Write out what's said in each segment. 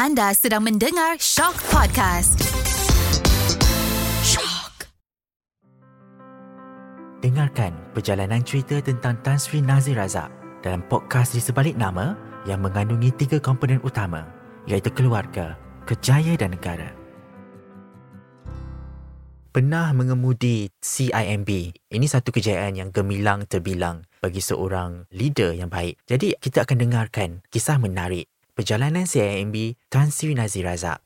Anda sedang mendengar Shock Podcast. Shock. Dengarkan perjalanan cerita tentang Tan Sri Nazir Razak dalam podcast di sebalik nama yang mengandungi tiga komponen utama iaitu keluarga, kejaya dan negara. Pernah mengemudi CIMB. Ini satu kejayaan yang gemilang terbilang bagi seorang leader yang baik. Jadi kita akan dengarkan kisah menarik perjalanan CIMB Tan Sri Nazir Razak.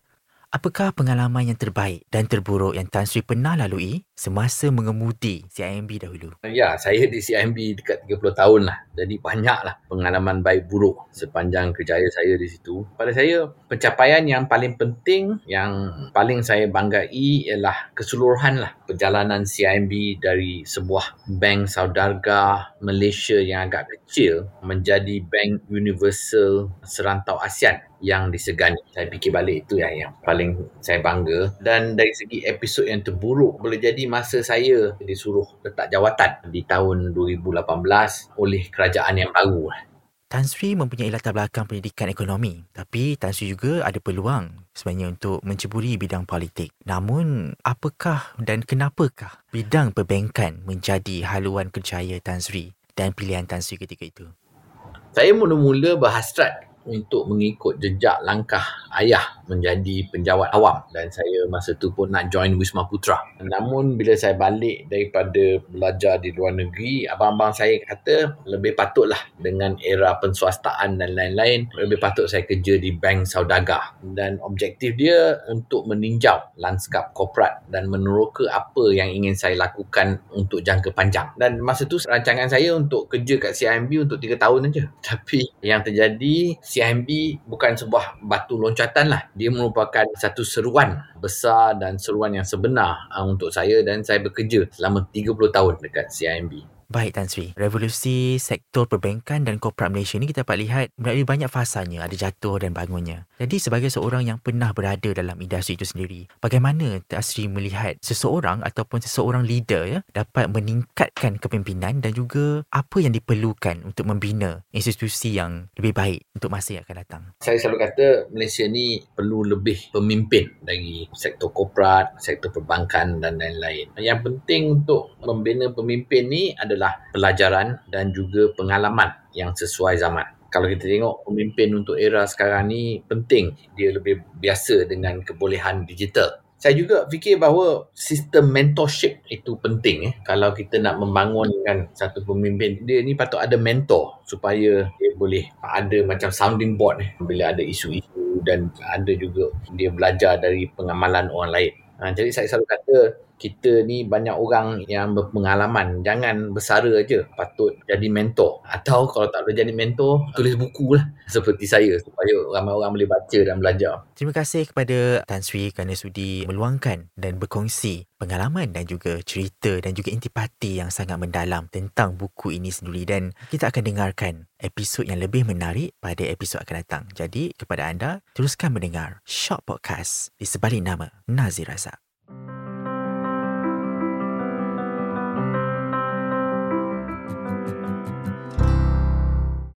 Apakah pengalaman yang terbaik dan terburuk yang Tan Sri pernah lalui semasa mengemudi CIMB dahulu? Ya, saya di CIMB dekat 30 tahun lah. Jadi banyaklah pengalaman baik buruk sepanjang kerjaya saya di situ. Pada saya, pencapaian yang paling penting, yang paling saya banggai ialah keseluruhan lah perjalanan CIMB dari sebuah bank saudarga Malaysia yang agak kecil menjadi bank universal serantau ASEAN yang disegani. Saya fikir balik itu yang, yang paling saya bangga. Dan dari segi episod yang terburuk, boleh jadi masa saya disuruh letak jawatan di tahun 2018 oleh kerajaan yang baru. Tan Sri mempunyai latar belakang pendidikan ekonomi, tapi Tan Sri juga ada peluang sebenarnya untuk menceburi bidang politik. Namun, apakah dan kenapakah bidang perbankan menjadi haluan kerjaya Tan Sri dan pilihan Tan Sri ketika itu? Saya mula-mula berhasrat untuk mengikut jejak langkah ayah menjadi penjawat awam dan saya masa tu pun nak join Wisma Putra. Namun bila saya balik daripada belajar di luar negeri, abang-abang saya kata lebih patutlah dengan era penswastaan dan lain-lain, lebih patut saya kerja di bank saudagar. Dan objektif dia untuk meninjau lanskap korporat dan meneroka apa yang ingin saya lakukan untuk jangka panjang. Dan masa tu rancangan saya untuk kerja kat CIMB untuk 3 tahun aja. Tapi yang terjadi CIMB bukan sebuah batu loncatan lah. Dia merupakan satu seruan besar dan seruan yang sebenar uh, untuk saya dan saya bekerja selama 30 tahun dekat CIMB. Baik Tan Sri, revolusi sektor perbankan dan korporat Malaysia ni kita dapat lihat melalui banyak fasanya, ada jatuh dan bangunnya. Jadi sebagai seorang yang pernah berada dalam industri itu sendiri, bagaimana Tan Sri melihat seseorang ataupun seseorang leader ya dapat meningkatkan kepimpinan dan juga apa yang diperlukan untuk membina institusi yang lebih baik untuk masa yang akan datang? Saya selalu kata Malaysia ni perlu lebih pemimpin dari sektor korporat, sektor perbankan dan lain-lain. Yang penting untuk membina pemimpin ni adalah adalah pelajaran dan juga pengalaman yang sesuai zaman. Kalau kita tengok pemimpin untuk era sekarang ni penting dia lebih biasa dengan kebolehan digital. Saya juga fikir bahawa sistem mentorship itu penting eh. Kalau kita nak membangunkan satu pemimpin, dia ni patut ada mentor supaya dia boleh ada macam sounding board eh bila ada isu-isu dan ada juga dia belajar dari pengamalan orang lain. Ha, jadi saya selalu kata kita ni banyak orang yang berpengalaman. Jangan bersara aja. Patut jadi mentor. Atau kalau tak boleh jadi mentor, tulis buku lah. Seperti saya. Supaya ramai orang boleh baca dan belajar. Terima kasih kepada Tan Sri kerana sudi meluangkan dan berkongsi pengalaman dan juga cerita dan juga intipati yang sangat mendalam tentang buku ini sendiri. Dan kita akan dengarkan episod yang lebih menarik pada episod akan datang. Jadi kepada anda, teruskan mendengar Short Podcast di sebalik nama Nazir Razak.